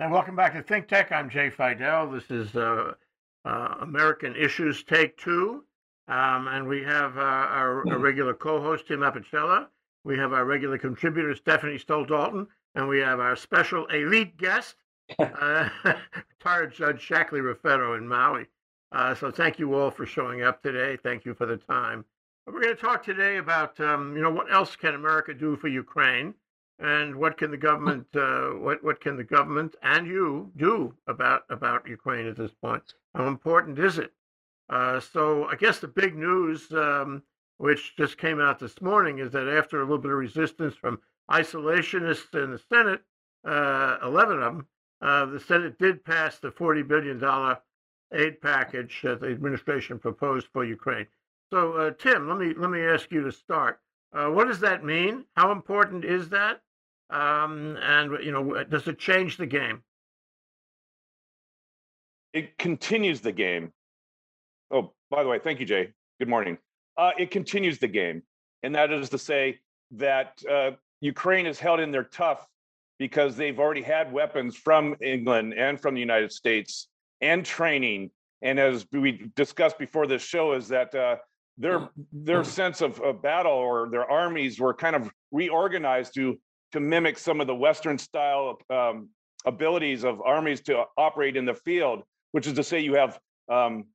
And welcome back to Think Tech. I'm Jay Fidell. This is uh, uh, American Issues Take Two. Um, and we have uh, our, our, regular co host, Tim Apicella. We have our regular contributor, Stephanie Stoll Dalton. And we have our special elite guest, uh, retired Judge Shackley Raffetto in Maui. Uh, so thank you all for showing up today. Thank you for the time. We're going to talk today about, um, you know, what else can America do for Ukraine? And what can the government uh, what what can the government and you do about about Ukraine at this point? How important is it? Uh, so I guess the big news, um, which just came out this morning, is that after a little bit of resistance from isolationists in the Senate, uh, eleven of them, uh, the Senate did pass the forty billion dollar aid package that the administration proposed for Ukraine. So uh, Tim, let me let me ask you to start. Uh, what does that mean? How important is that? Um, and you know, does it change the game? It continues the game. Oh, by the way, thank you, Jay. Good morning. Uh, it continues the game, and that is to say that uh, Ukraine is held in there tough because they've already had weapons from England and from the United States and training. And as we discussed before this show, is that uh, their their sense of, of battle or their armies were kind of reorganized to to mimic some of the Western style um, abilities of armies to operate in the field, which is to say you have um,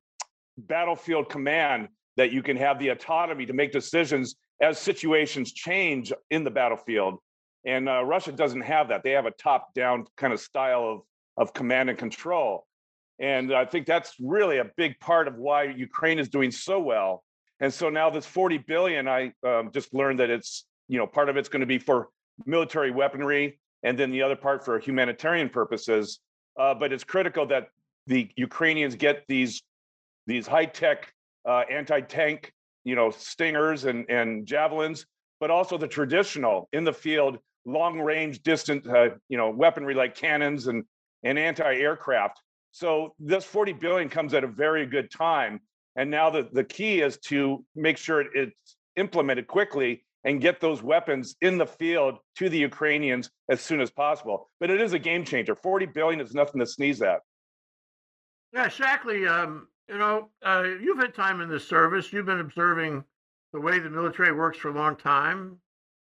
battlefield command that you can have the autonomy to make decisions as situations change in the battlefield. And uh, Russia doesn't have that. They have a top down kind of style of, of command and control. And I think that's really a big part of why Ukraine is doing so well. And so now this 40 billion, I um, just learned that it's, you know, part of it's going to be for military weaponry, and then the other part for humanitarian purposes. Uh, but it's critical that the Ukrainians get these these high tech uh, anti tank, you know, stingers and and javelins, but also the traditional in the field long range distant, uh, you know, weaponry like cannons and and anti aircraft. So this 40 billion comes at a very good time. And now the, the key is to make sure it's implemented quickly and get those weapons in the field to the Ukrainians as soon as possible. But it is a game changer. 40 billion is nothing to sneeze at. Yeah, Shackley, um, you know, uh, you've had time in the service. You've been observing the way the military works for a long time.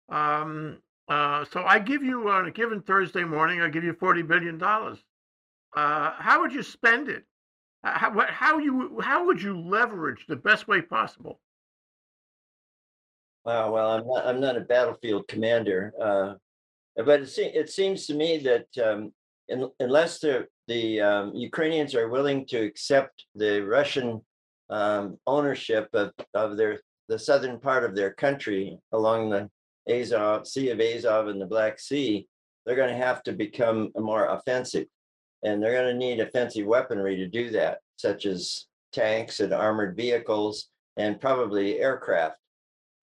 Um, uh, so I give you on a given Thursday morning, I give you forty billion dollars. Uh, how would you spend it? How, how you how would you leverage the best way possible? Wow, well, I'm not, I'm not a battlefield commander, uh, but it, se- it seems to me that um, in, unless the, the um, Ukrainians are willing to accept the Russian um, ownership of, of their the southern part of their country along the Azov Sea of Azov and the Black Sea, they're going to have to become more offensive, and they're going to need offensive weaponry to do that, such as tanks and armored vehicles and probably aircraft.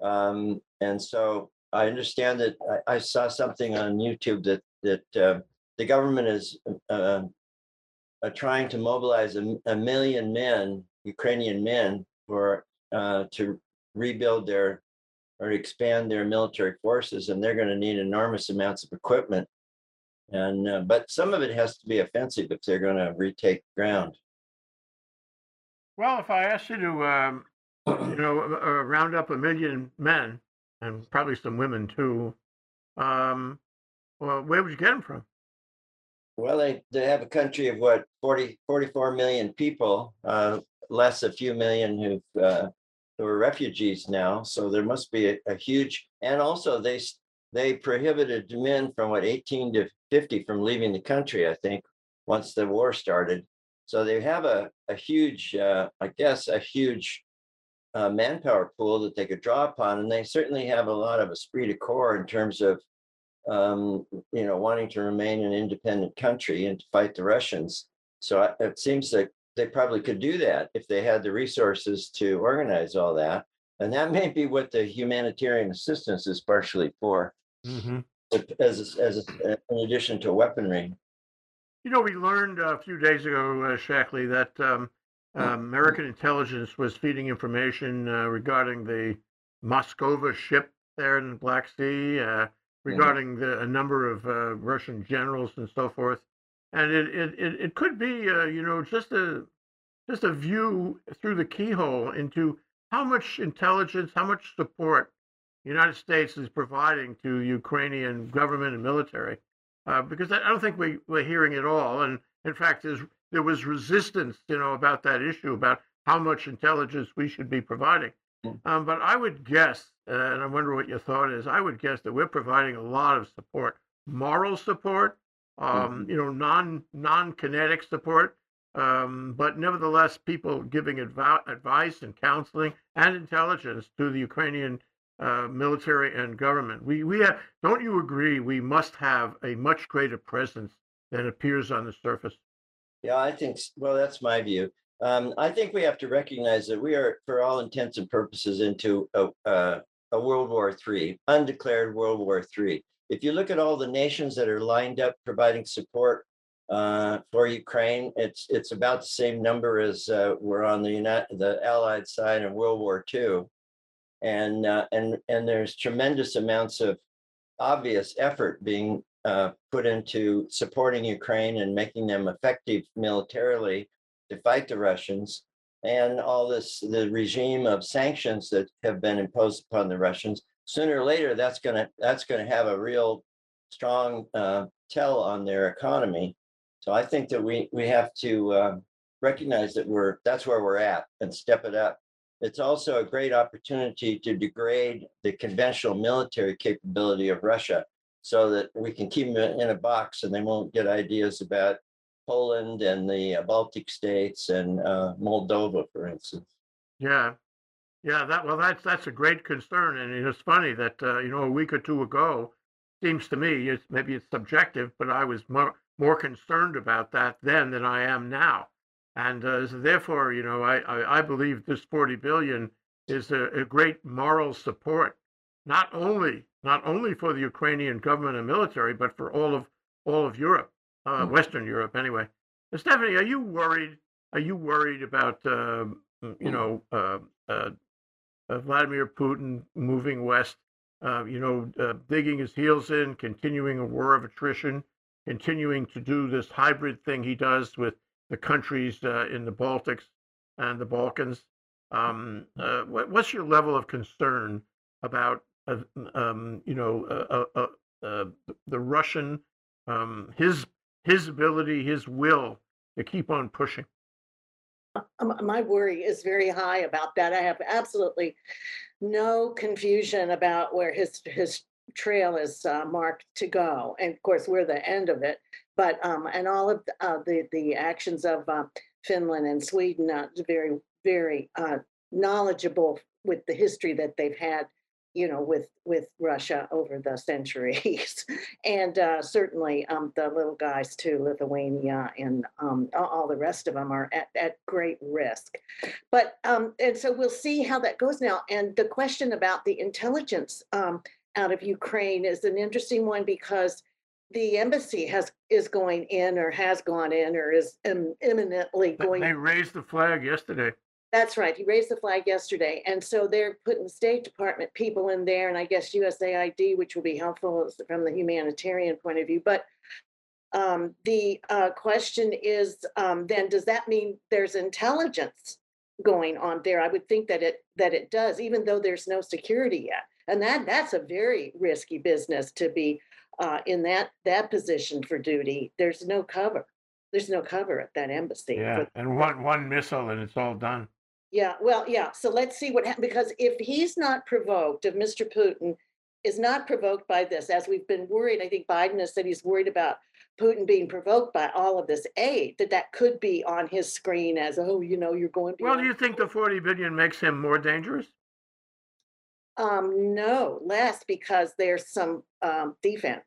Um, and so I understand that I, I, saw something on YouTube that that uh, the government is uh, uh, trying to mobilize a, a, million men, Ukrainian men, for uh, to rebuild their or expand their military forces, and they're going to need enormous amounts of equipment. And uh, but some of it has to be offensive if they're going to retake ground. Well, if I asked you to um, you know, uh, round up a million men and probably some women too. Um, well, where would you get them from? Well, they, they have a country of what 40, 44 million people, uh, less a few million who've uh, who are refugees now. So there must be a, a, huge, and also they they prohibited men from what 18 to 50 from leaving the country. I think once the war started. So they have a a huge, uh, I guess, a huge uh, manpower pool that they could draw upon, and they certainly have a lot of esprit de corps in terms of um, you know wanting to remain an independent country and to fight the Russians. So it seems that they probably could do that if they had the resources to organize all that, and that may be what the humanitarian assistance is partially for, mm-hmm. as as a, in addition to weaponry. You know, we learned a few days ago, uh, Shackley, that um, uh, American intelligence was feeding information uh, regarding the Moskva ship there in the Black Sea, uh, regarding the, a number of uh, Russian generals and so forth. and it it it, could be uh, you know just a just a view through the keyhole into how much intelligence, how much support the United States is providing to Ukrainian government and military, uh, because I I don't think we we're hearing it all, and in fact, there's there was resistance, you know, about that issue about how much intelligence we should be providing. Mm. Um, but I would guess, uh, and I wonder what your thought is. I would guess that we're providing a lot of support, moral support, um, you know, non non kinetic support, um, but nevertheless, people giving advi- advice and counseling and intelligence to the Ukrainian uh, military and government. We we have, don't you agree? We must have a much greater presence than appears on the surface. Yeah, I think, well, that's my view. Um, I think we have to recognize that we are, for all intents and purposes, into a, uh, a World War III, undeclared World War III. If you look at all the nations that are lined up providing support uh, for Ukraine, it's it's about the same number as uh, were on the United, the Allied side in World War II, and uh, and and there's tremendous amounts of obvious effort being uh, put into supporting Ukraine and making them effective militarily to fight the Russians, and all this the regime of sanctions that have been imposed upon the Russians. Sooner or later, that's gonna that's gonna have a real strong uh, tell on their economy. So I think that we we have to uh, recognize that we're that's where we're at and step it up. It's also a great opportunity to degrade the conventional military capability of Russia so that we can keep them in a box and they won't get ideas about Poland and the uh, Baltic states and uh, Moldova, for instance. Yeah, yeah. That well, that's that's a great concern, and it's funny that uh, you know a week or two ago, seems to me, it's maybe it's subjective, but I was more more concerned about that then than I am now, and uh, so therefore, you know, I, I I believe this forty billion is a, a great moral support, not only not only for the Ukrainian government and military, but for all of all of Europe, uh, Mm. Western Europe, anyway. Uh, Stephanie, are you worried? Are you worried about mm, you know uh, uh, uh, Vladimir Putin moving west? Uh, you know, uh, digging his heels in, continuing a war of attrition, continuing to do this hybrid thing he does with the countries uh, in the Baltics and the Balkans. Um, uh, what, what's your level of concern about, um, you know, uh, uh, uh, the Russian, um, his his ability, his will to keep on pushing? My worry is very high about that. I have absolutely no confusion about where his his trail is uh, marked to go, and of course we're the end of it. But um, and all of the uh, the, the actions of uh, Finland and Sweden, uh, very very knowledgeable with the history that they've had, you know, with with Russia over the centuries, and uh, certainly um, the little guys too, Lithuania and um, all the rest of them are at, at great risk. But um, and so we'll see how that goes now. And the question about the intelligence um, out of Ukraine is an interesting one because the embassy has is going in or has gone in or is im- imminently going They raised the flag yesterday. That's right. He raised the flag yesterday. And so they're putting State Department people in there and I guess USAID, which will be helpful from the humanitarian point of view. But um, the uh, question is um, then does that mean there's intelligence going on there? I would think that it that it does, even though there's no security yet. And that that's a very risky business to be uh, in that that position for duty. There's no cover. There's no cover at that embassy. Yeah, and one one missile and it's all done. Yeah, well, yeah. So let's see what happens because if he's not provoked, if Mr. Putin is not provoked by this, as we've been worried, I think Biden has said he's worried about Putin being provoked by all of this aid, that that could be on his screen as, oh, you know, you're going. To Well, do you think the 40 billion makes him more dangerous? Um, no, less because there's some um, defense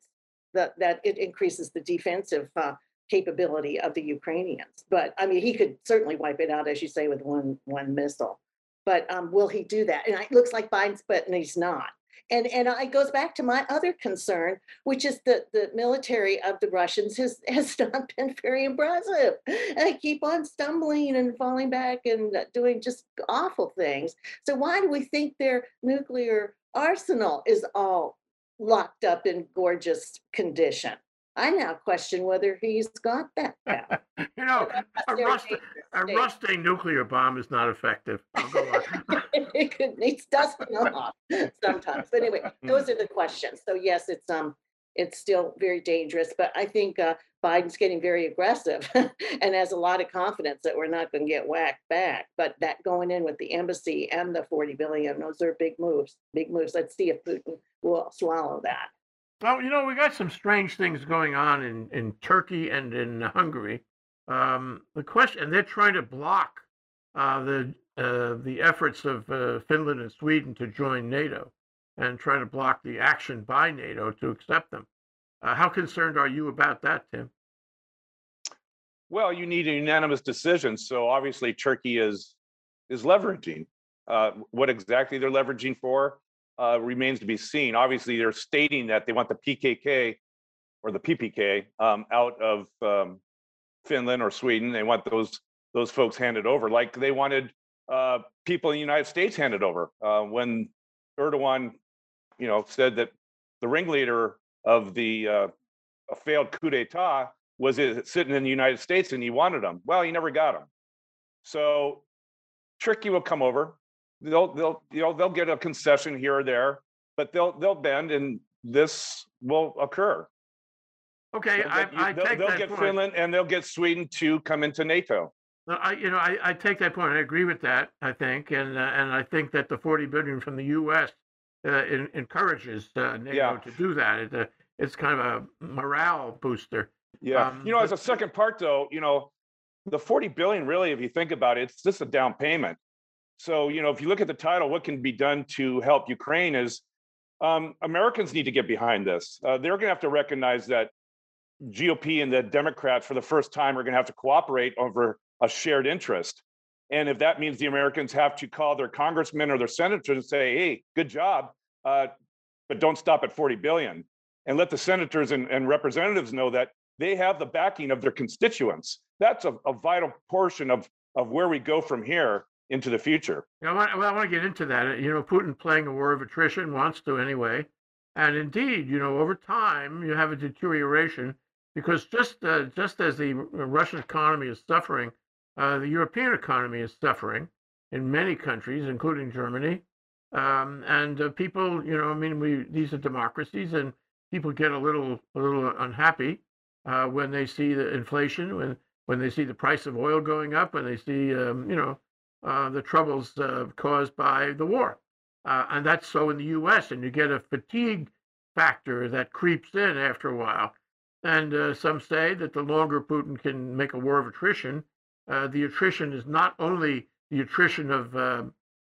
that that it increases the defensive uh, capability of the Ukrainians. But I mean, he could certainly wipe it out, as you say, with one one missile. But um, will he do that? And it looks like Biden's, but he's not. And and it goes back to my other concern, which is that the military of the Russians has has not been very impressive. And they keep on stumbling and falling back and doing just awful things. So why do we think their nuclear arsenal is all locked up in gorgeous condition? I now question whether he's got that. power. You know, a rust, a rusting nuclear bomb is not effective. I'll go on. It could, it doesn't sometimes, but anyway, those are the questions. So yes, it's, um, it's still very dangerous, but I think, uh, Biden's getting very aggressive and has a lot of confidence that we're not gonna get whacked back. But that going in with the embassy and the forty billion, those are big moves, big moves. Let's see if Putin will swallow that. Well, you know, we got some strange things going on in, in Turkey and in Hungary. Um, the question, and they're trying to block uh, the uh, the efforts of uh, Finland and Sweden to join NATO, and trying to block the action by NATO to accept them. Uh, how concerned are you about that, Tim? Well, you need a unanimous decision. So obviously Turkey is is leveraging. Uh, what exactly they're leveraging for uh, remains to be seen. Obviously, they're stating that they want the PKK or the PPK um, out of um, Finland or Sweden. They want those those folks handed over, like they wanted uh, people in the United States handed over uh, when Erdogan, you know, said that the ringleader of the uh, failed coup d'état was sitting in the United States and he wanted them. Well, he never got them. So Turkey will come over. They'll they'll you know they'll get a concession here or there, but they'll they'll bend and this will occur. Okay, They'll I, get, I they'll, take they'll that get point. Finland and they'll get Sweden to come into NATO. I, you know, I, I take that point. I agree with that. I think, and uh, and I think that the forty billion from the U.S. Uh, en- encourages uh, NATO Yeah. to do that. It, uh, it's kind of a morale booster. Yeah. Um, you know, as a second part though, you know, the 40 billion really, if you think about it, it's just a down payment. So, you know, if you look at the title, what can be done to help Ukraine is um, Americans need to get behind this. Uh, they're going to have to recognize that GOP and the Democrats, for the first time, are going to have to cooperate over a shared interest. And if that means the Americans have to call their congressmen or their senators and say, hey, good job, uh, but don't stop at 40 billion. And let the senators and, and representatives know that they have the backing of their constituents. That's a, a vital portion of, of where we go from here into the future. Know, I want, well, I want to get into that. You know, Putin playing a war of attrition wants to anyway, and indeed, you know, over time you have a deterioration because just uh, just as the Russian economy is suffering, uh, the European economy is suffering in many countries, including Germany, um, and uh, people, you know, I mean, we these are democracies, and people get a little a little unhappy uh, when they see the inflation, when when they see the price of oil going up, when they see, um, you know uh, the troubles uh, caused by the war. Uh, and that's so in the US, and you get a fatigue factor that creeps in after a while. And uh, some say that the longer Putin can make a war of attrition, uh, the attrition is not only the attrition of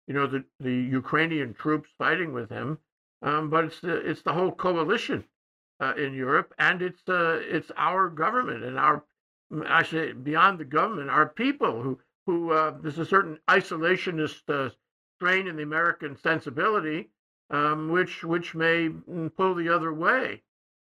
you know the, the Ukrainian troops fighting with him, um, but it's the it's the whole coalition in Europe, and it's it's our government and our I say beyond the government, our people who who uh, there's a certain isolationist uh, strain in the American sensibility, um, which which may mm, pull the other way.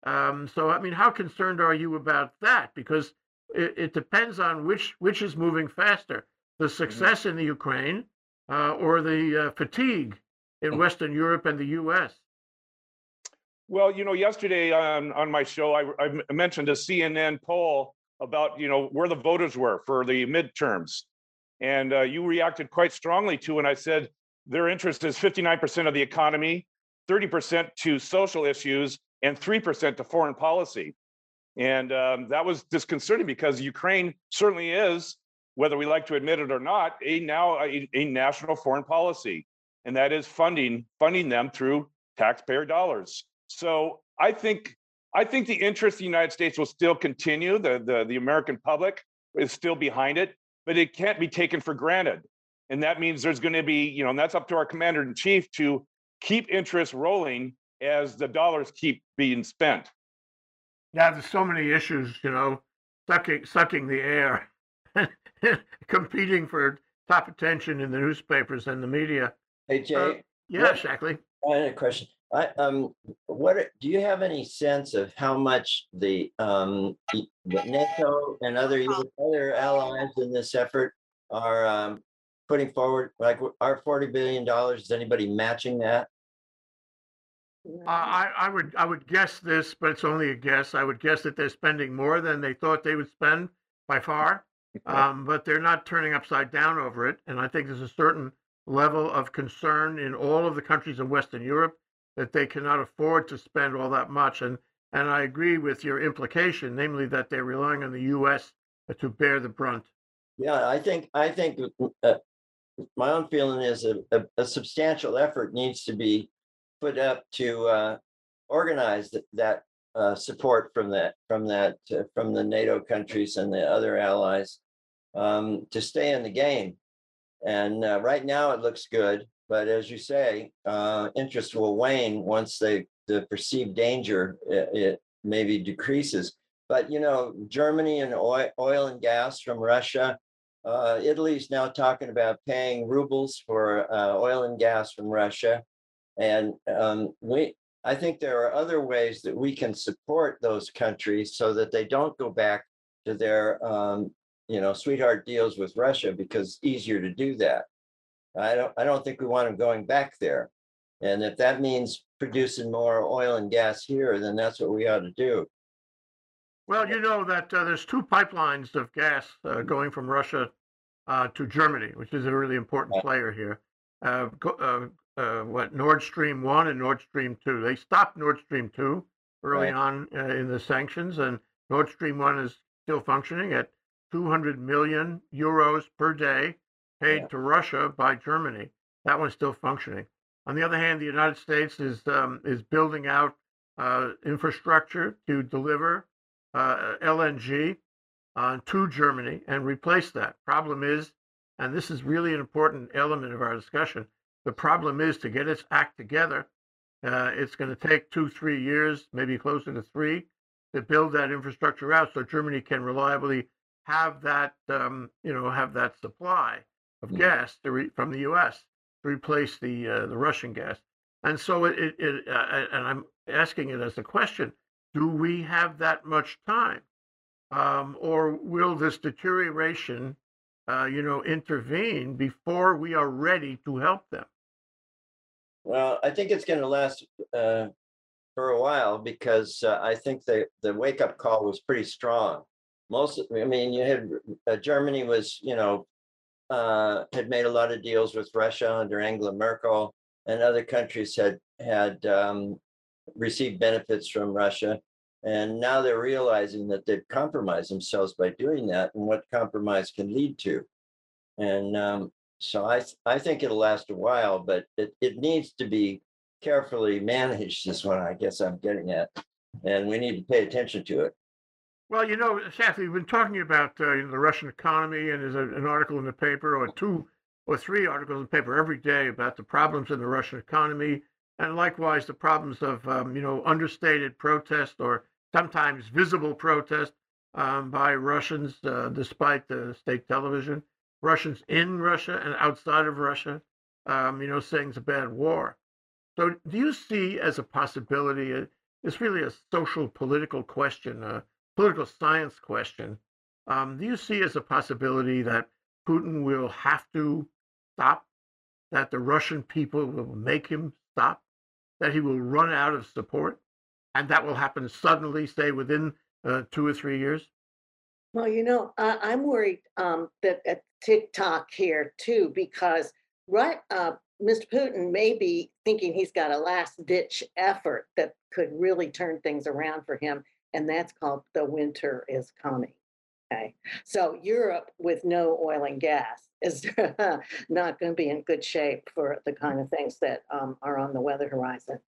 Um, so, I mean, how concerned are you about that? Because it, it depends on which which is moving faster: the success in the Ukraine uh, or the uh, fatigue in Mhm. Western Europe and the U.S. Well, you know, yesterday on, on my show, I mentioned a CNN poll about, you know, where the voters were for the midterms. And uh, you reacted quite strongly to, when I said their interest is 59% of the economy, 30% to social issues, and 3% to foreign policy. And um, that was disconcerting because Ukraine certainly is, whether we like to admit it or not, a now a, a national foreign policy, and that is funding funding them through taxpayer dollars. So I think I think the interest of the United States will still continue. The, the, the American public is still behind it, but it can't be taken for granted. And that means there's going to be, you know, and that's up to our commander in chief to keep interest rolling as the dollars keep being spent. Yeah, there's so many issues, you know, sucking sucking the air, competing for top attention in the newspapers and the media. Hey, uh, Jay, Yeah, What- Shackley. I had a question. I, um, what, are- do you have any sense of how much the, um, the the NATO and other, Eu- other allies in this effort are, um, putting forward, like, our forty billion dollars, is anybody matching that? No. I, I I would, I would guess this, but it's only a guess. I would guess that they're spending more than they thought they would spend by far. Um, but they're not turning upside down over it. And I think there's a certain level of concern in all of the countries in Western Europe that they cannot afford to spend all that much. And, and I agree with your implication, namely that they're relying on the US to bear the brunt. Yeah, I think, I think uh, my own feeling is a, a, a substantial effort needs to be put up to uh, organize that, that uh, support from that, from that, uh, from the NATO countries and the other allies um, to stay in the game. And uh, right now it looks good, but as you say, uh, interest will wane once they, the perceived danger, it, it maybe decreases. But you know, Germany and oil, oil and gas from Russia, uh, Italy's now talking about paying rubles for uh, oil and gas from Russia. And um, we, I think there are other ways that we can support those countries so that they don't go back to their, um, you know, sweetheart deals with Russia because it's easier to do that. I don't, I don't think we want them going back there. And if that means producing more oil and gas here, then that's what we ought to do. Well, you know that uh, there's two pipelines of gas uh, going from Russia uh, to Germany, which is a really important player here. Uh, uh, uh, what Nord Stream one and Nord Stream two? They stopped Nord Stream two early Right. on uh, in the sanctions, and Nord Stream one is still functioning at 200 million euros per day paid Yeah. to Russia by Germany. That one's still functioning. On the other hand, the United States is um, is building out uh, infrastructure to deliver uh, LNG uh, to Germany and replace that. Problem is, and this is really an important element of our discussion, the problem is to get its act together. Uh, it's going to take two, three years, maybe closer to three, to build that infrastructure out so Germany can reliably have that, um, you know, have that supply of Mm. gas to re- from the U.S. to replace the uh, the Russian gas. And so it, it, it uh, and I'm asking it as a question: Do we have that much time, um, or will this deterioration, uh, you know, intervene before we are ready to help them? Well, I think it's going to last uh, for a while because uh, I think the the wake up call was pretty strong. Most, I mean, you had uh, Germany was, you know, uh, had made a lot of deals with Russia under Angela Merkel, and other countries had had um, received benefits from Russia, and now they're realizing that they've compromised themselves by doing that, and what compromise can lead to. And um, so I, I think it'll last a while, but it, it needs to be carefully managed is what I guess I'm getting at. And we need to pay attention to it. Well, you know, Kathy, we've been talking about uh, you know, the Russian economy, and there's a, an article in the paper, or two or three articles in the paper every day about the problems in the Russian economy, and likewise the problems of um, you know understated protest or sometimes visible protest um, by Russians, uh, despite the state television. Russians in Russia and outside of Russia, um, you know, saying it's a bad war. So, do you see as a possibility? uh, It's really a social political question. Uh, political science question. Um, do you see as a possibility that Putin will have to stop, that the Russian people will make him stop, that he will run out of support, and that will happen suddenly, say within uh, two or three years? Well, you know, I'm worried um, that at TikTok here too, because right, uh, Mr. Putin may be thinking he's got a last ditch effort that could really turn things around for him, and that's called the winter is coming. Okay, so Europe with no oil and gas is not going to be in good shape for the kind of things that um, are on the weather horizon.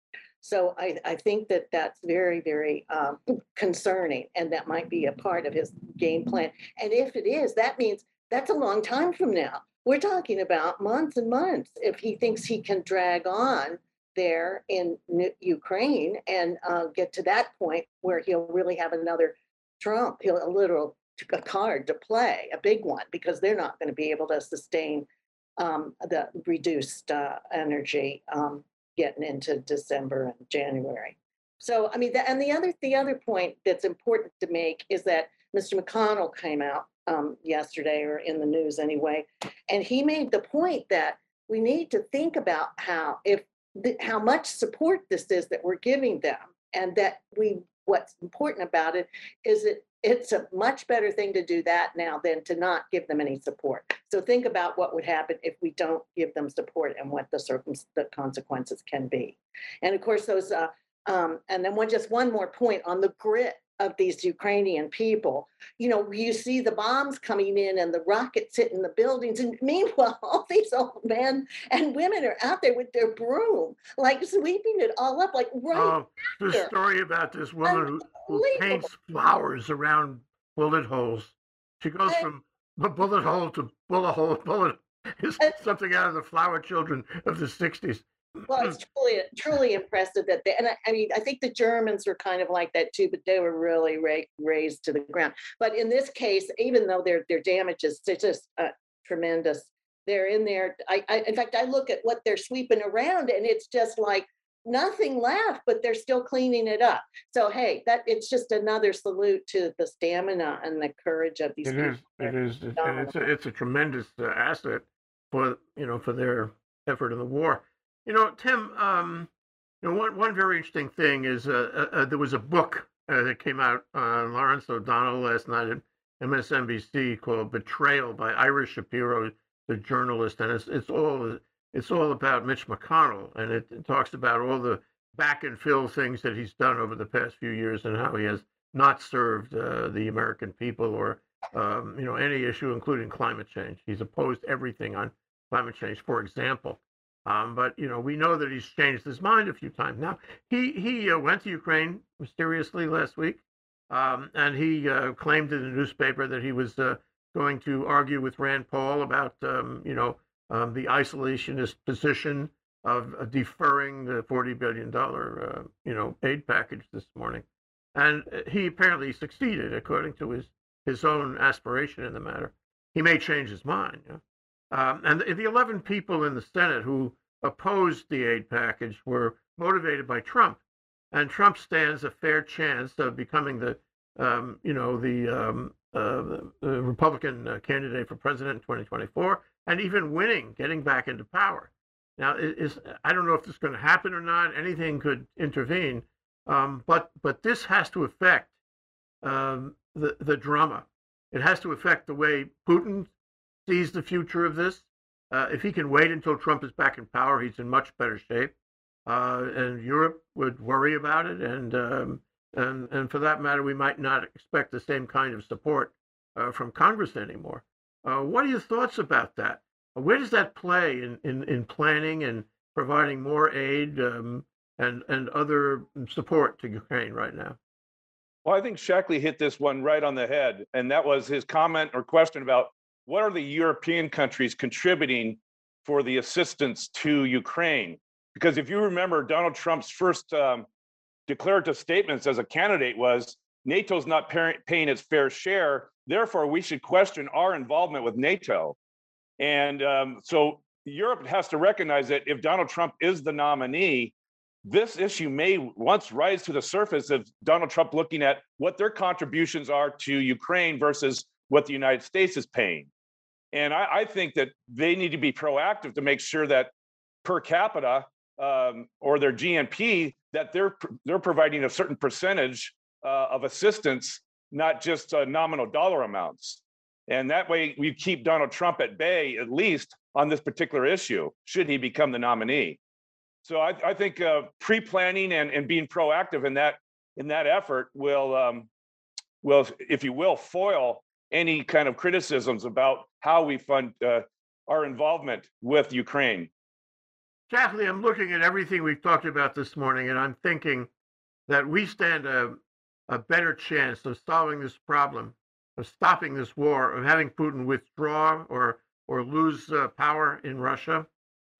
So I, I think that that's very, very um, concerning, and that might be a part of his game plan. And if it is, that means that's a long time from now. We're talking about months and months if he thinks he can drag on there in Ukraine and uh, get to that point where he'll really have another Trump, he'll a literal a card to play, a big one, because they're not going to be able to sustain um, the reduced uh, energy um, getting into December and January. So, I mean, the, and the other the other point that's important to make is that Mr. McConnell came out um, yesterday or in the news anyway, and he made the point that we need to think about how if how much support this is that we're giving them and that we what's important about it is it it's a much better thing to do that now than to not give them any support. So think about what would happen if we don't give them support and what the circum the consequences can be. And of course those uh, um, and then one just one more point on the grit of these Ukrainian people. You know, you see the bombs coming in and the rockets hitting the buildings. And meanwhile, all these old men and women are out there with their broom, like sweeping it all up, like right. Oh, the story about this woman who, who paints flowers around bullet holes. She goes I- from the bullet hole to bullet hole. Bullet is something out of the flower children of the '60s. Well, it's truly, truly impressive that they, and I, I mean, I think the Germans were kind of like that too, but they were really ra- razed to the ground. But in this case, even though their, their damage they're just uh, tremendous. They're in there. I, I, in fact, I look at what they're sweeping around and it's just like nothing left, but they're still cleaning it up. So, hey, that, it's just another salute to the stamina and the courage of these It people. is. It is. It's, it's a, it's a tremendous uh, asset for you know for their effort in the war. You know, Tim. Um, you know, one one very interesting thing is uh, uh, uh, there was a book uh, that came out on Lawrence O'Donnell last night at MSNBC called "Betrayal" by Ira Shapiro, the journalist, and it's it's all it's all about Mitch McConnell, and it, it talks about all the back and fill things that he's done over the past few years and how he has not served uh, the American people or um, you know, any issue, including climate change. He's opposed everything on climate change, for example. Um, but you know, we know that he's changed his mind a few times. Now, he he uh, went to Ukraine mysteriously last week, um, and he uh, claimed in the newspaper that he was uh, going to argue with Rand Paul about um, you know um, the isolationist position of uh, deferring the forty billion dollar uh, you know aid package this morning, and uh, he apparently succeeded according to his his own aspiration in the matter. He may change his mind. You know? Um, and the, the 11 people in the Senate who opposed the aid package were motivated by Trump, and Trump stands a fair chance of becoming the, um, you know, the, um, uh, the- Republican uh, candidate for president in 2024, and even winning, getting back into power. Now, is I don't know if this is going to happen or not. Anything could intervene, um, but but this has to affect um, the the drama. It has to affect the way Putin sees the future of this. Uh, if he can wait until Trump is back in power, he's in much better shape. Uh, and Europe would worry about it, and um, and and for that matter, we might not expect the same kind of support uh, from Congress anymore. Uh, what are your thoughts about that? Where does that play in, in, in planning and providing more aid um, and and other support to Ukraine right now? Well, I think Shackley hit this one right on the head, and that was his comment or question about what are the European countries contributing for the assistance to Ukraine? Because if you remember, Donald Trump's first um, declarative statements as a candidate was NATO's not paying its fair share, therefore we should question our involvement with NATO. And um, so Europe has to recognize that if Donald Trump is the nominee, this issue may once rise to the surface of Donald Trump looking at what their contributions are to Ukraine versus what the United States is paying. And I, I think that they need to be proactive to make sure that per capita um, or their GNP that they're they're providing a certain percentage uh, of assistance, not just uh, nominal dollar amounts. And that way, we keep Donald Trump at bay at least on this particular issue, should he become the nominee. So I, I think uh, pre-planning and, and being proactive in that in that effort will um, will, if you will, foil any kind of criticisms about how we fund uh, our involvement with Ukraine. Jacqueline, I'm looking at everything we've talked about this morning, and I'm thinking that we stand a, a better chance of solving this problem, of stopping this war, of having Putin withdraw or or lose uh, power in Russia,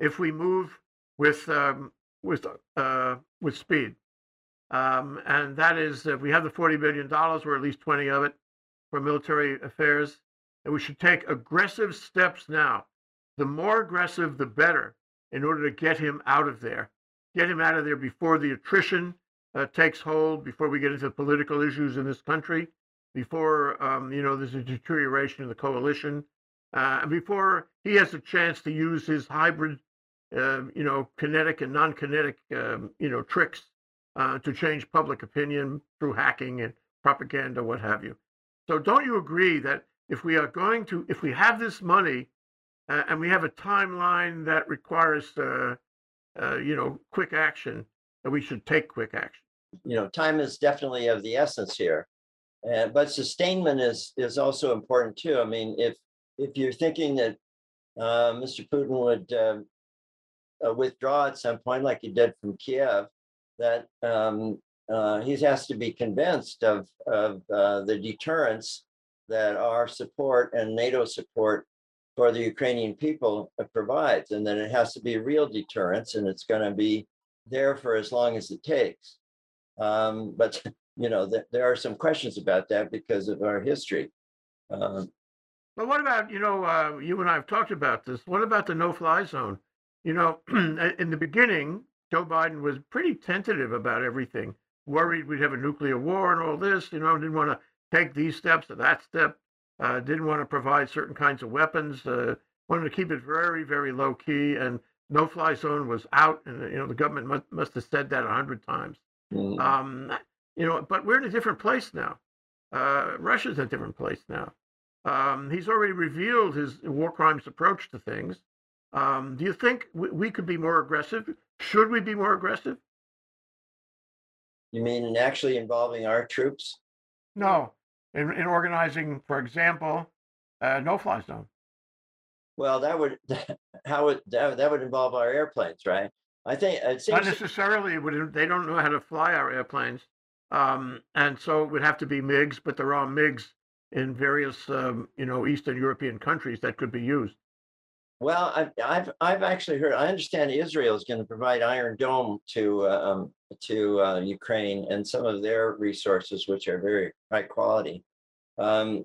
if we move with um, with uh, with speed. Um, and that is, if we have the forty billion dollars, or at least twenty of it, for military affairs, and we should take aggressive steps now. The more aggressive, the better in order to get him out of there, get him out of there before the attrition uh, takes hold, before we get into political issues in this country, before um, you know there's a deterioration in the coalition, uh, and before he has a chance to use his hybrid uh, you know, kinetic and non-kinetic, um, you know, tricks uh, to change public opinion through hacking and propaganda, what have you. So, don't you agree that if we are going to, if we have this money uh, and we have a timeline that requires, uh, uh, you know, quick action, that we should take quick action? you know, time is definitely of the essence here. Uh, but sustainment is is also important too. I mean, if if you're thinking that uh, Mr. Putin would um, uh, withdraw at some point, like he did from Kiev, that um, uh, he has to be convinced of of uh, the deterrence that our support and NATO support for the Ukrainian people uh, provides, and that it has to be real deterrence, and it's going to be there for as long as it takes. Um, but you know, th- there are some questions about that because of our history. Um, But what about, you know, uh, you and I have talked about this. What about the no fly zone? You know, in the beginning, Joe Biden was pretty tentative about everything, worried we'd have a nuclear war and all this, you know, didn't want to take these steps or that step, uh, didn't want to provide certain kinds of weapons, uh, wanted to keep it very, very low key. And no fly zone was out. And, you know, the government must, must have said that a hundred times. mm, Um, you know, but we're in a different place now. Uh, Russia's in a different place now. Um, he's already revealed his war crimes approach to things. Um, do you think we, we could be more aggressive? Should we be more aggressive? You mean in actually involving our troops? No. In, in organizing, for example, a no-fly zone. Well, that would how would that, that would involve our airplanes, right? I think it seems Not necessarily. Would, they don't know how to fly our airplanes, um, and so it would have to be MiGs. But there are MiGs in various, um, you know, Eastern European countries that could be used. Well, I've I've I've actually heard. I understand Israel is going to provide Iron Dome to uh, um, to uh, Ukraine and some of their resources, which are very high quality. Um,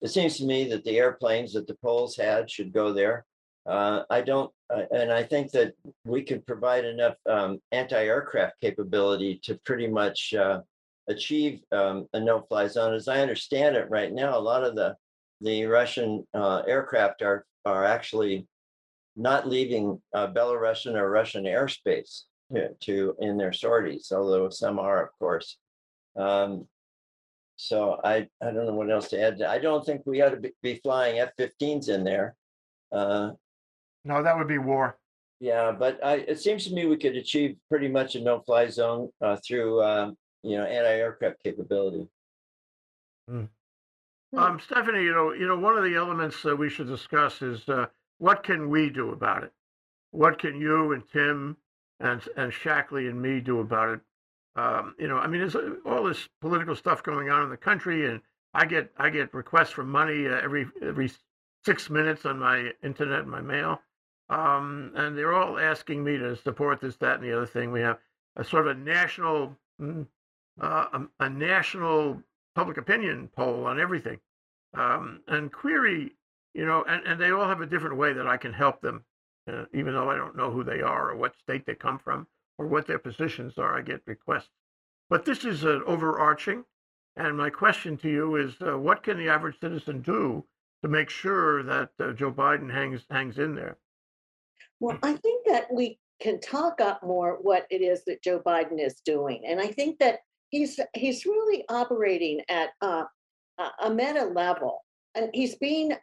it seems to me that the airplanes that the Poles had should go there. Uh, I don't, uh, and I think that we could provide enough um, anti-aircraft capability to pretty much uh, achieve um, a no-fly zone. As I understand it, right now, a lot of the the Russian uh, aircraft are are actually not leaving uh, Belarusian or Russian airspace to, to in their sorties, although some are, of course. Um, so I I don't know what else to add. I don't think we ought to be, be flying F-15s in there. Uh, No, that would be war. yeah, but I, it seems to me we could achieve pretty much a no-fly zone uh, through uh, you know anti-aircraft capability. Hmm. Um, Stephanie, you know, you know, one of the elements that we should discuss is uh, what can we do about it? What can you and Tim and and Shackley and me do about it? Um, you know, I mean, there's uh, all this political stuff going on in the country, and I get I get requests for money uh, every every six minutes on my internet, and my mail, um, and they're all asking me to support this, that, and the other thing. We have a sort of a national, mm, uh, a, a national public opinion poll on everything um, and query, you know, and, and they all have a different way that I can help them, uh, even though I don't know who they are or what state they come from or what their positions are. I get requests. But this is an overarching. And my question to you is uh, what can the average citizen do to make sure that uh, Joe Biden hangs, hangs in there? Well, I think that we can talk up more what it is that Joe Biden is doing, and I think that he's he's really operating at uh, a meta level, and he's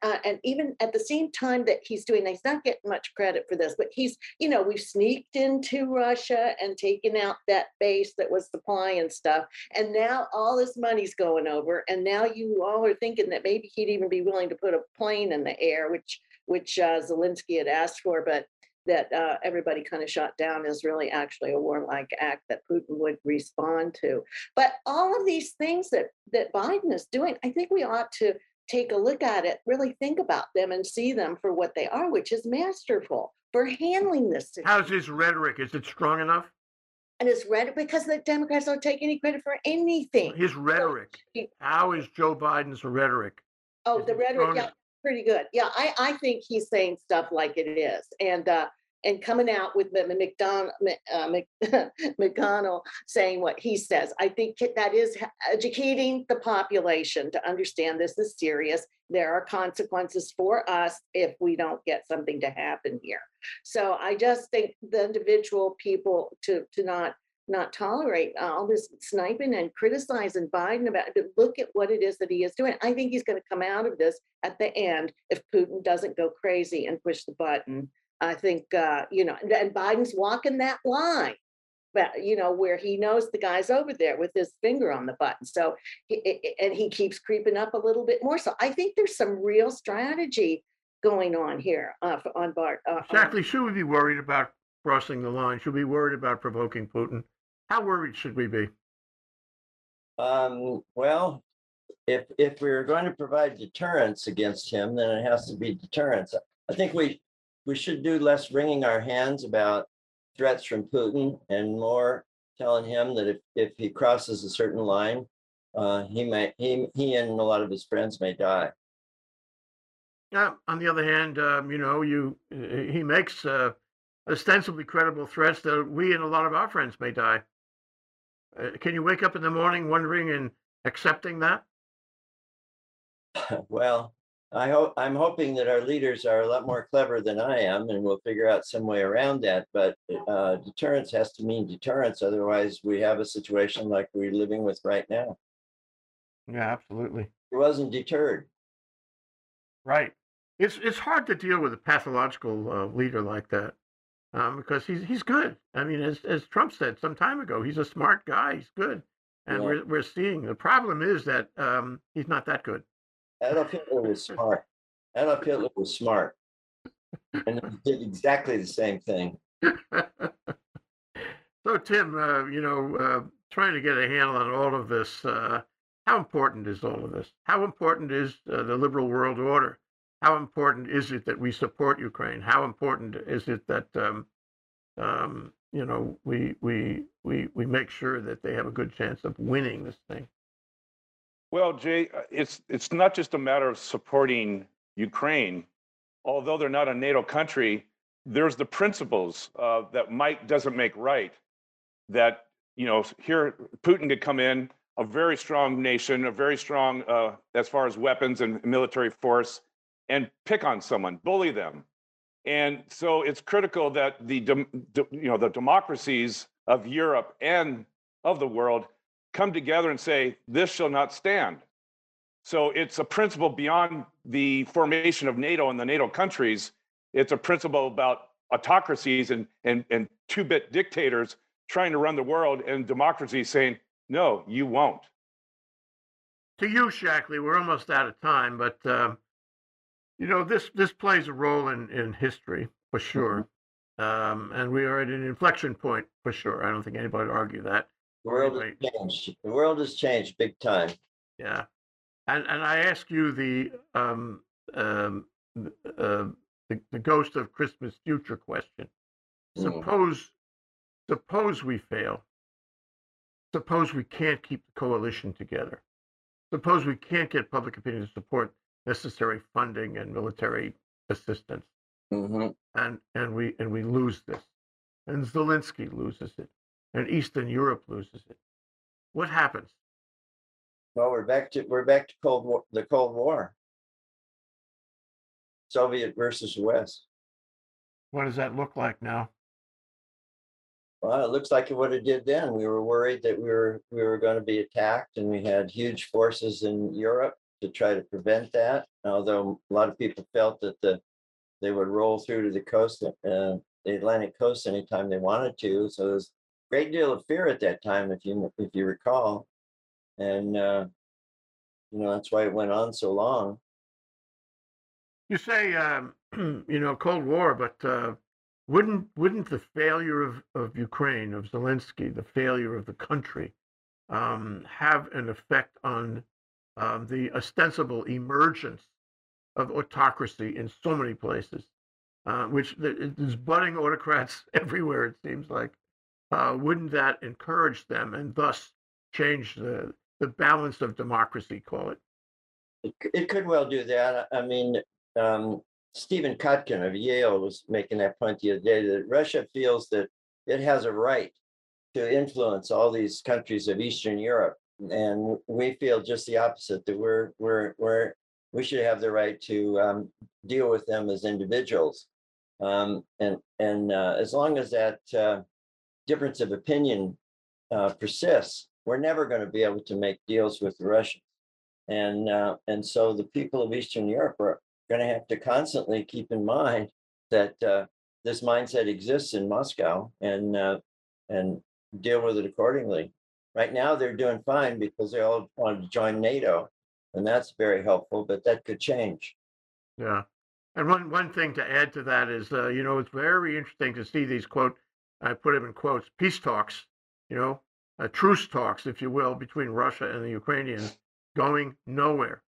uh, and even at the same time that he's doing, he's not getting much credit for this, but he's you know we've sneaked into Russia and taken out that base that was supplying stuff, and now all this money's going over, and now you all are thinking that maybe he'd even be willing to put a plane in the air, which which uh, Zelensky had asked for, but that uh, everybody kind of shot down is really actually a warlike act that Putin would respond to. But all of these things that that Biden is doing, I think we ought to take a look at it, really think about them, and see them for what they are, which is masterful for handling this. situation. How's his rhetoric? Is it strong enough? And it's read because the Democrats don't take any credit for anything. His rhetoric. he- How is Joe Biden's rhetoric? Oh, Is the rhetoric, yeah, pretty good. Yeah, I, I think he's saying stuff like it is. And, uh, and coming out with the McDonald, uh, saying what he says. I think that is educating the population to understand this is serious. There are consequences for us if we don't get something to happen here. So I just think the individual people to, to not, not tolerate all this sniping and criticizing Biden about, but look at what it is that he is doing. I think he's gonna come out of this at the end if Putin doesn't go crazy and push the button. I think, uh, you know, and- and Biden's walking that line. But, you know, where he knows the guy's over there with his finger on the button. So, he- i- i- and he keeps creeping up a little bit more. So I think there's some real strategy going on here uh, on Bart. uh, Exactly. Should we be worried about crossing the line? Should we be worried about provoking Putin? How worried should we be? Um, well, if, if we're going to provide deterrence against him, then it has to be deterrence. I think we, we should do less wringing our hands about threats from Putin and more telling him that if, if he crosses a certain line, uh, he may, he, he and a lot of his friends may die. Yeah. On the other hand, um, you know, you he makes uh, ostensibly credible threats that we and a lot of our friends may die. Uh, can you wake up in the morning wondering and accepting that? Well, I hope, I'm hoping that our leaders are a lot more clever than I am and we'll figure out some way around that. But uh, deterrence has to mean deterrence. Otherwise, we have a situation like we're living with right now. Yeah, absolutely. He wasn't deterred. Right. It's it's hard to deal with a pathological uh, leader like that um, because he's he's good. I mean, as as Trump said some time ago, he's a smart guy. He's good, and Yeah. we're we're seeing the problem is that um, he's not that good. Adolf Hitler was smart. Adolf Hitler was smart. And did exactly the same thing. so Tim, uh, you know, uh, trying to get a handle on all of this. Uh, how important is all of this? How important is uh, the liberal world order? How important is it that we support Ukraine? How important is it that um, um, you know we we we we make sure that they have a good chance of winning this thing? Well, Jay, uh, it's it's not just a matter of supporting Ukraine. Although they're not a NATO country, there's the principles uh, that might doesn't make right. That you know, here Putin could come in, a very strong nation, a very strong uh, as far as weapons and military force, and pick on someone, bully them. And so it's critical that the dem- de- you know the democracies of Europe and of the world come together and say, this shall not stand. So it's a principle beyond the formation of NATO and the NATO countries. It's a principle about autocracies and, and, and two bit dictators trying to run the world and democracy saying, no, you won't. To you, Shackley, we're almost out of time, but um, you know this this plays a role in in history for sure, um, and we are at an inflection point for sure. I don't think anybody would argue that. The world has changed. The world has changed big time. Yeah, and and I ask you the um um uh, the, the ghost of Christmas future question. Mm. Suppose suppose we fail. Suppose we can't keep the coalition together. Suppose we can't get public opinion to support necessary funding and military assistance, Mhm. and and we and we lose this, and Zelensky loses it, and Eastern Europe loses it. What happens? Well, we're back to, we're back to Cold War, the Cold War. Soviet versus West. What does that look like now? Well, it looks like what it did then. We were worried that we were, we were going to be attacked and we had huge forces in Europe to try to prevent that. Although a lot of people felt that the, they would roll through to the coast, uh, the Atlantic coast anytime they wanted to. So there's great deal of fear at that time, if you, if you recall. And, uh, you know, that's why it went on so long. You say, um, you know, Cold War, but uh, wouldn't wouldn't the failure of, of Ukraine, of Zelensky, the failure of the country, um, have an effect on um, the ostensible emergence of autocracy in so many places, uh, which th- there's budding autocrats everywhere. It seems like. Uh, wouldn't that encourage them and thus change the the balance of democracy? Call it. It, could well do that. I mean, um, Stephen Kotkin of Yale was making that point the other day that Russia feels that it has a right to influence all these countries of Eastern Europe. And we feel just the opposite, that we're, we're, we're, we should have the right to um, deal with them as individuals. Um, and and uh, as long as that uh, difference of opinion uh, persists, we're never going to be able to make deals with the Russians. And uh, and so the people of Eastern Europe are going to have to constantly keep in mind that uh, this mindset exists in Moscow and uh, and deal with it accordingly. Right now, they're doing fine because they all wanted to join NATO, and that's very helpful. But that could change. Yeah. And one, one thing to add to that is, uh, you know, it's very interesting to see these quote, I put them in quotes, peace talks, you know, uh, truce talks, if you will, between Russia and the Ukrainians going nowhere.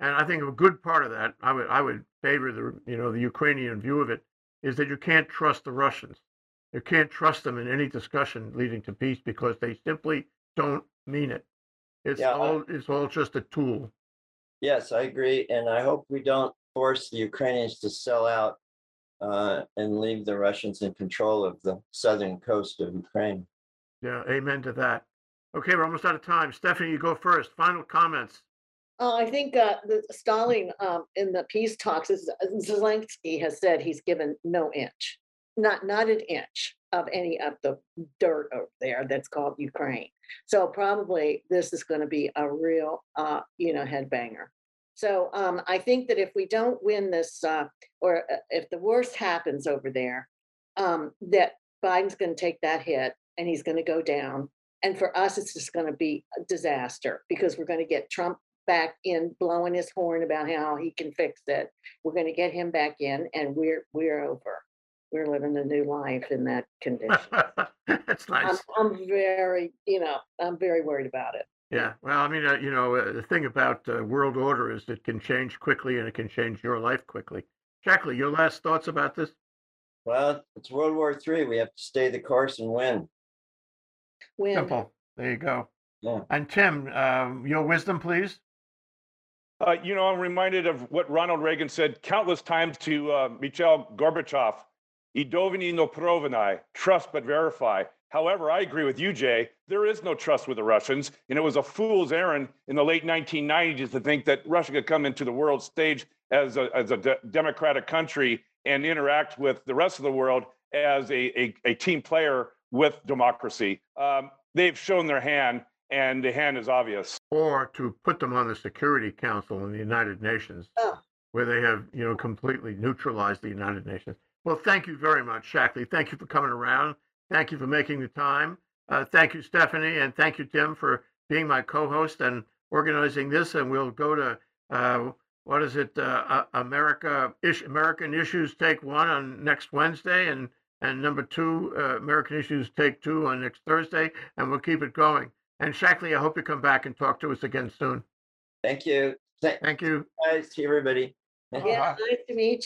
And I think a good part of that, I would, I would favor the, you know, the Ukrainian view of it, is that you can't trust the Russians. You can't trust them in any discussion leading to peace because they simply don't mean it. It's Yeah, I- all, it's all just a tool. Yes, I agree, and I hope we don't force the Ukrainians to sell out uh, and leave the Russians in control of the southern coast of Ukraine. Yeah, amen to that. Okay, we're almost out of time. Stephanie, you go first. Final comments. Uh, I think uh, the Stalin um, in the peace talks, is- Zelensky has said he's given no inch, not not an inch of any of the dirt over there that's called Ukraine. So probably this is going to be a real, uh, you know, headbanger. So um, I think that if we don't win this, uh, or uh, if the worst happens over there, um, that Biden's going to take that hit and he's going to go down. And for us, it's just going to be a disaster because we're going to get Trump back in blowing his horn about how he can fix it. We're going to get him back in, and we're we're over. We're living a new life in that condition. That's I'm, nice. I'm very, you know, I'm very worried about it. Yeah. Well, I mean, uh, you know, uh, the thing about uh, world order is it can change quickly and it can change your life quickly. Shackley, your last thoughts about this? Well, it's World War III. We have to stay the course and win. When Simple. There you go. Yeah. And Tim, um, your wisdom, please. Uh, you know, I'm reminded of what Ronald Reagan said countless times to uh, Mikhail Gorbachev, "Idovini no provenai, trust but verify." However, I agree with you, Jay. There is no trust with the Russians, and it was a fool's errand in the late 1990s to think that Russia could come into the world stage as a, as a de- democratic country and interact with the rest of the world as a, a, a team player with democracy. Um, they've shown their hand, and the hand is obvious. Or to put them on the Security Council in the United Nations, Oh. where they have, you know, completely neutralized the United Nations. Well, thank you very much, Shackley. Thank you for coming around. Thank you for making the time. Uh, thank you, Stephanie, and thank you, Tim, for being my co-host and organizing this. And we'll go to uh, what is it? Uh, uh, America Ish, American Issues Take One on next Wednesday, and and number two, uh, American Issues Take Two on next Thursday, and we'll keep it going. And Shackley, I hope you come back and talk to us again soon. Thank you. Thank Thank you. guys, to everybody. yeah, nice to meet you.